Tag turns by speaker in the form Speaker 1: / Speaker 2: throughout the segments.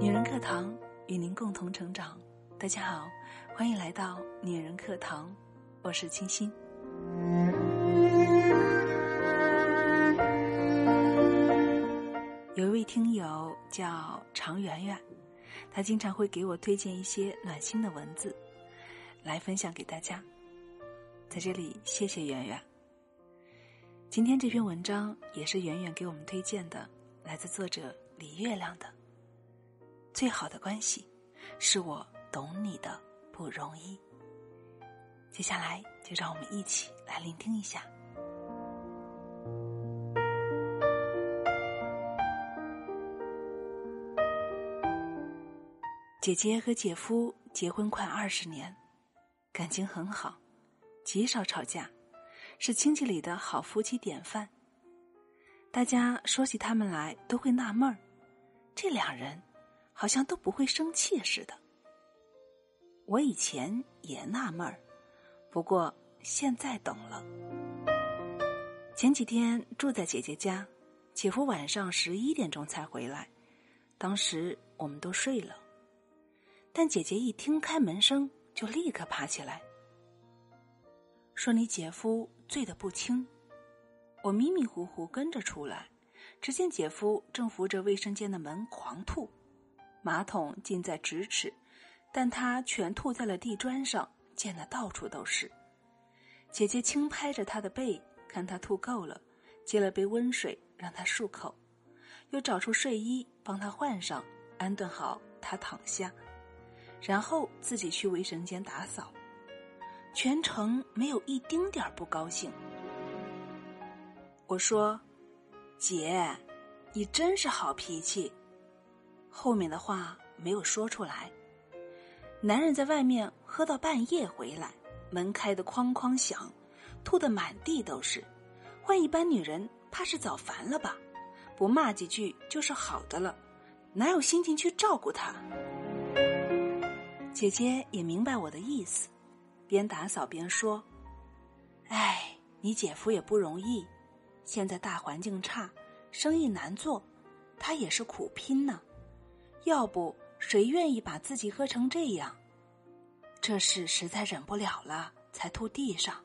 Speaker 1: 女人课堂与您共同成长。大家好，欢迎来到女人课堂，我是清新。有一位听友叫常圆圆，她经常会给我推荐一些暖心的文字，来分享给大家。在这里，谢谢圆圆。今天这篇文章也是圆圆给我们推荐的，来自作者李月亮的。最好的关系，是我懂你的不容易。接下来，就让我们一起来聆听一下。姐姐和姐夫结婚快二十年，感情很好，极少吵架，是亲戚里的好夫妻典范。大家说起他们来，都会纳闷儿，这两人。好像都不会生气似的。我以前也纳闷儿，不过现在懂了。前几天住在姐姐家，姐夫晚上十一点钟才回来，当时我们都睡了，但姐姐一听开门声，就立刻爬起来，说：“你姐夫醉得不轻。”我迷迷糊糊跟着出来，只见姐夫正扶着卫生间的门狂吐。马桶近在咫尺，但他全吐在了地砖上，溅得到处都是。姐姐轻拍着他的背，看他吐够了，接了杯温水让他漱口，又找出睡衣帮他换上，安顿好他躺下，然后自己去卫生间打扫，全程没有一丁点儿不高兴。我说：“姐，你真是好脾气。”后面的话没有说出来。男人在外面喝到半夜回来，门开的哐哐响，吐得满地都是。换一般女人，怕是早烦了吧？不骂几句就是好的了，哪有心情去照顾他？姐姐也明白我的意思，边打扫边说：“哎，你姐夫也不容易，现在大环境差，生意难做，他也是苦拼呢。”要不谁愿意把自己喝成这样？这事实在忍不了了，才吐地上。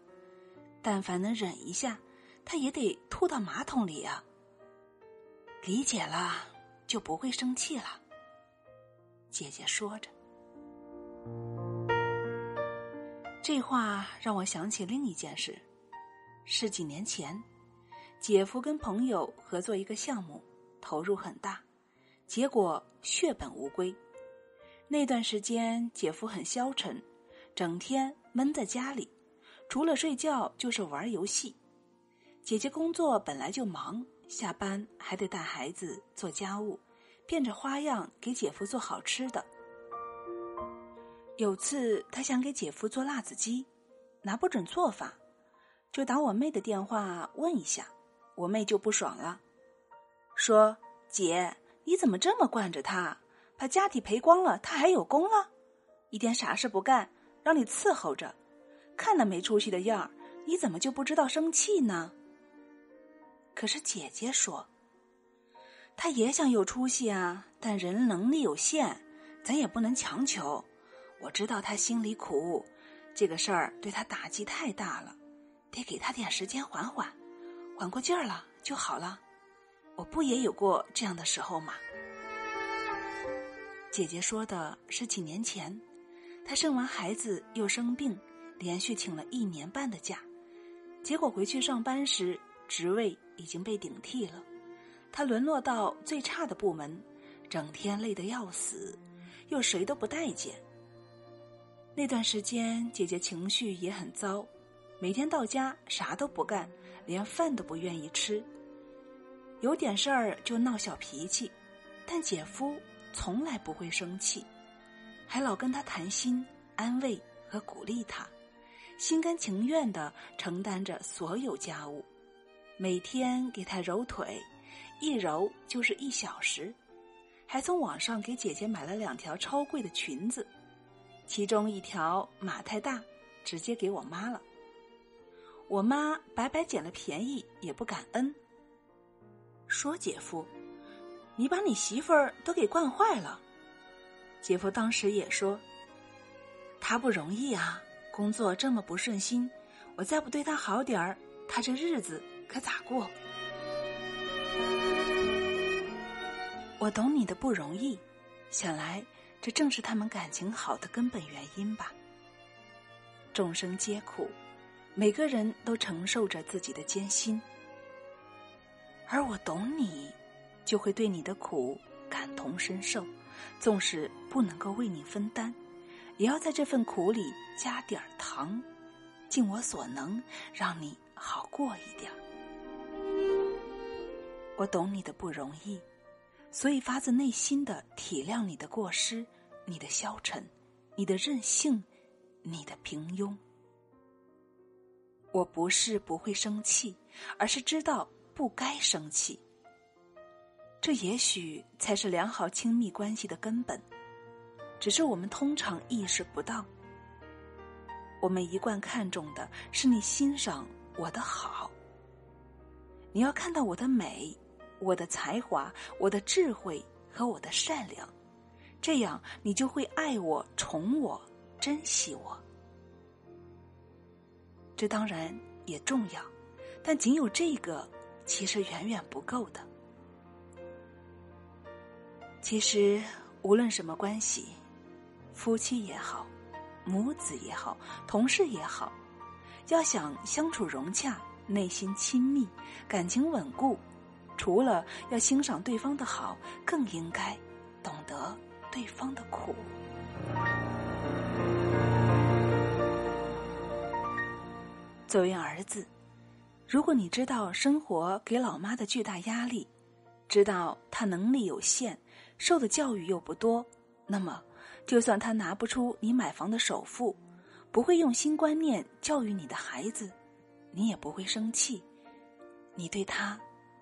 Speaker 1: 但凡能忍一下，他也得吐到马桶里呀。理解了，就不会生气了。姐姐说着，这话让我想起另一件事：是几年前，姐夫跟朋友合作一个项目，投入很大。结果血本无归。那段时间，姐夫很消沉，整天闷在家里，除了睡觉就是玩游戏。姐姐工作本来就忙，下班还得带孩子做家务，变着花样给姐夫做好吃的。有次，她想给姐夫做辣子鸡，拿不准做法，就打我妹的电话问一下。我妹就不爽了，说：“姐。”你怎么这么惯着他？把家底赔光了，他还有功了？一点啥事不干，让你伺候着，看那没出息的样儿，你怎么就不知道生气呢？可是姐姐说，他也想有出息啊，但人能力有限，咱也不能强求。我知道他心里苦，这个事儿对他打击太大了，得给他点时间缓缓，缓过劲儿了就好了。我不也有过这样的时候吗？姐姐说的是几年前，她生完孩子又生病，连续请了一年半的假，结果回去上班时，职位已经被顶替了，她沦落到最差的部门，整天累得要死，又谁都不待见。那段时间，姐姐情绪也很糟，每天到家啥都不干，连饭都不愿意吃。有点事儿就闹小脾气，但姐夫从来不会生气，还老跟他谈心、安慰和鼓励他，心甘情愿的承担着所有家务，每天给他揉腿，一揉就是一小时，还从网上给姐姐买了两条超贵的裙子，其中一条码太大，直接给我妈了。我妈白白捡了便宜也不感恩。说姐夫，你把你媳妇儿都给惯坏了，姐夫当时也说：“他不容易啊，工作这么不顺心，我再不对他好点儿，他这日子可咋过？”我懂你的不容易，想来这正是他们感情好的根本原因吧。众生皆苦，每个人都承受着自己的艰辛，而我懂你，就会对你的苦感同身受。纵使不能够为你分担，也要在这份苦里加点糖，尽我所能让你好过一点。我懂你的不容易，所以发自内心的体谅你的过失、你的消沉、你的任性、你的平庸。我不是不会生气，而是知道不该生气。这也许才是良好亲密关系的根本，只是我们通常意识不到。我们一贯看重的是你欣赏我的好，你要看到我的美、我的才华、我的智慧和我的善良，这样你就会爱我、宠我、珍惜我。这当然也重要，但仅有这个其实远远不够的。其实，无论什么关系，夫妻也好，母子也好，同事也好，要想相处融洽、内心亲密、感情稳固，除了要欣赏对方的好，更应该懂得对方的苦。作为儿子，如果你知道生活给老妈的巨大压力，知道她能力有限。受的教育又不多，那么，就算她拿不出你买房的首付，不会用新观念教育你的孩子，你也不会生气，你对她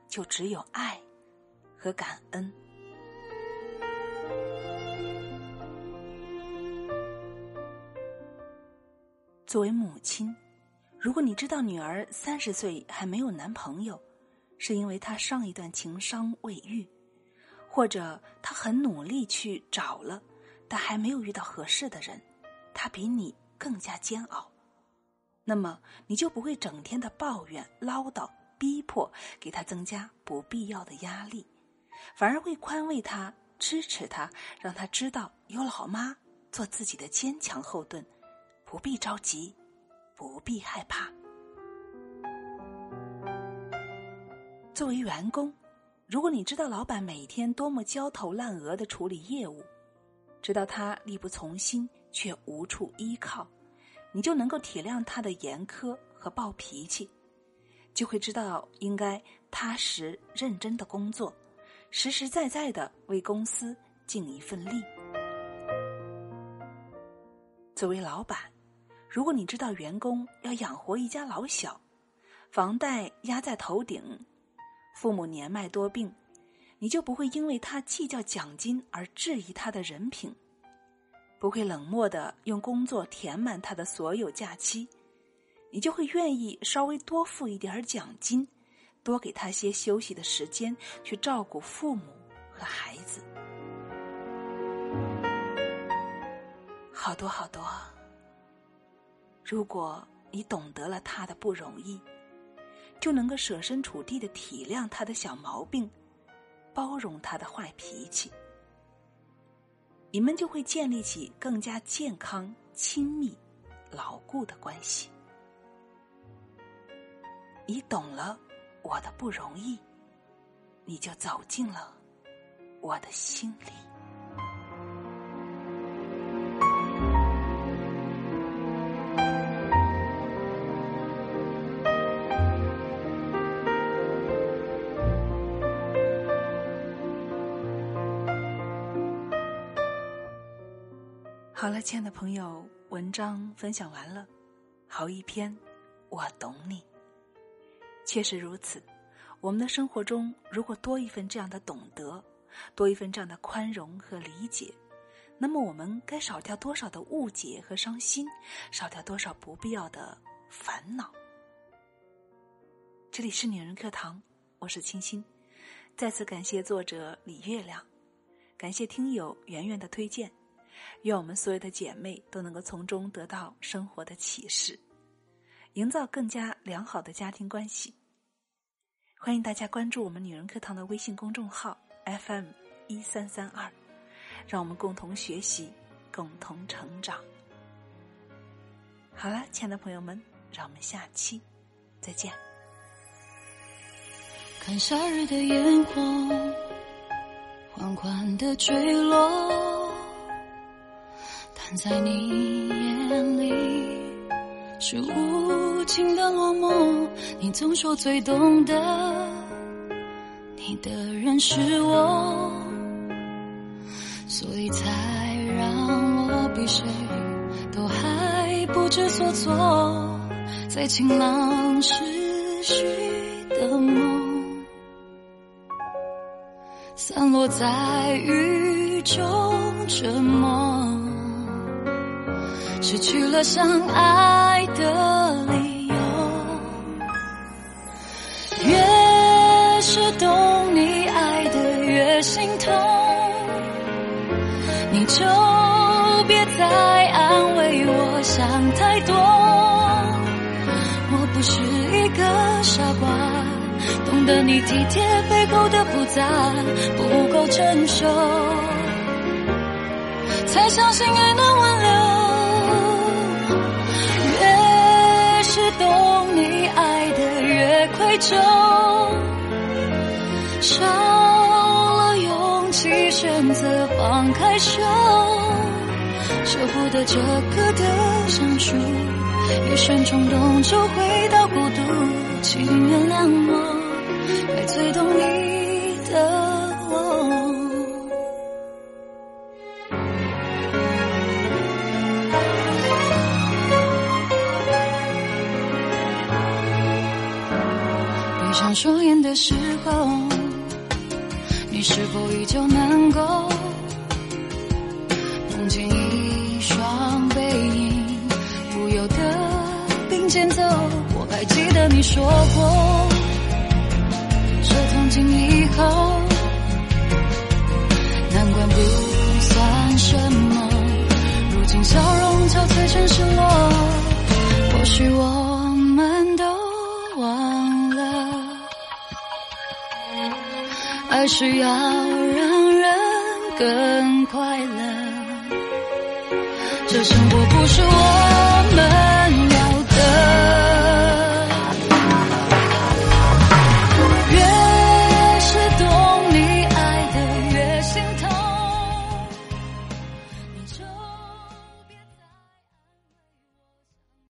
Speaker 1: 就只有爱和感恩。作为母亲，如果你知道女儿三十岁还没有男朋友，是因为她上一段情伤未愈。或者她很努力去找了，但还没有遇到合适的人，她比你更加煎熬，那么你就不会整天的抱怨、唠叨、逼迫，给他增加不必要的压力，反而会宽慰他、支持他，让他知道有老妈做自己的坚强后盾，不必着急，不必害怕。作为员工。如果你知道老板每天多么焦头烂额的处理业务，知道他力不从心却无处依靠，你就能够体谅他的严苛和暴脾气，就会知道应该踏实认真的工作，实实在在的为公司尽一份力。作为老板，如果你知道员工要养活一家老小，房贷压在头顶。父母年迈多病，你就不会因为他计较奖金而质疑他的人品，不会冷漠的用工作填满他的所有假期，你就会愿意稍微多付一点奖金，多给他些休息的时间去照顾父母和孩子，好多好多。如果你懂得了他的不容易。就能够设身处地的体谅他的小毛病，包容他的坏脾气，你们就会建立起更加健康、亲密、牢固的关系。你懂了我的不容易，你就走进了我的心里。好了，亲爱的朋友，文章分享完了，好一篇，我懂你。确实如此，我们的生活中如果多一份这样的懂得，多一份这样的宽容和理解，那么我们该少掉多少的误解和伤心，少掉多少不必要的烦恼。这里是女人课堂，我是清新，再次感谢作者李月亮，感谢听友圆圆的推荐。愿我们所有的姐妹都能够从中得到生活的启示，营造更加良好的家庭关系。欢迎大家关注我们女人课堂的微信公众号 FM 一三三二，让我们共同学习，共同成长。好了，亲爱的朋友们，让我们下期再见。
Speaker 2: 看夏日的烟火，缓缓的坠落，在你眼里是无情的落寞。你总说最懂得你的人是我，所以才让我比谁都还不知所措，在晴朗时许的梦。散落在雨中沉默，失去了相爱的理由。越是懂你爱的越心痛，你就别再安慰我想太多。我不是一个傻瓜。懂得你体贴背后的复杂不够成熟，才相信爱能挽留。懂你爱的越愧疚，少了勇气选择放开手，舍不得这个的相处，一瞬冲动就回到孤独，请原谅我。最懂你的时候，你是否依旧能够梦见一双背影，不由得并肩走？我还记得你说过。说从今以后，难关不算什么。如今笑容憔悴成失落，或许我爱是要让人更快乐。这生活不是我。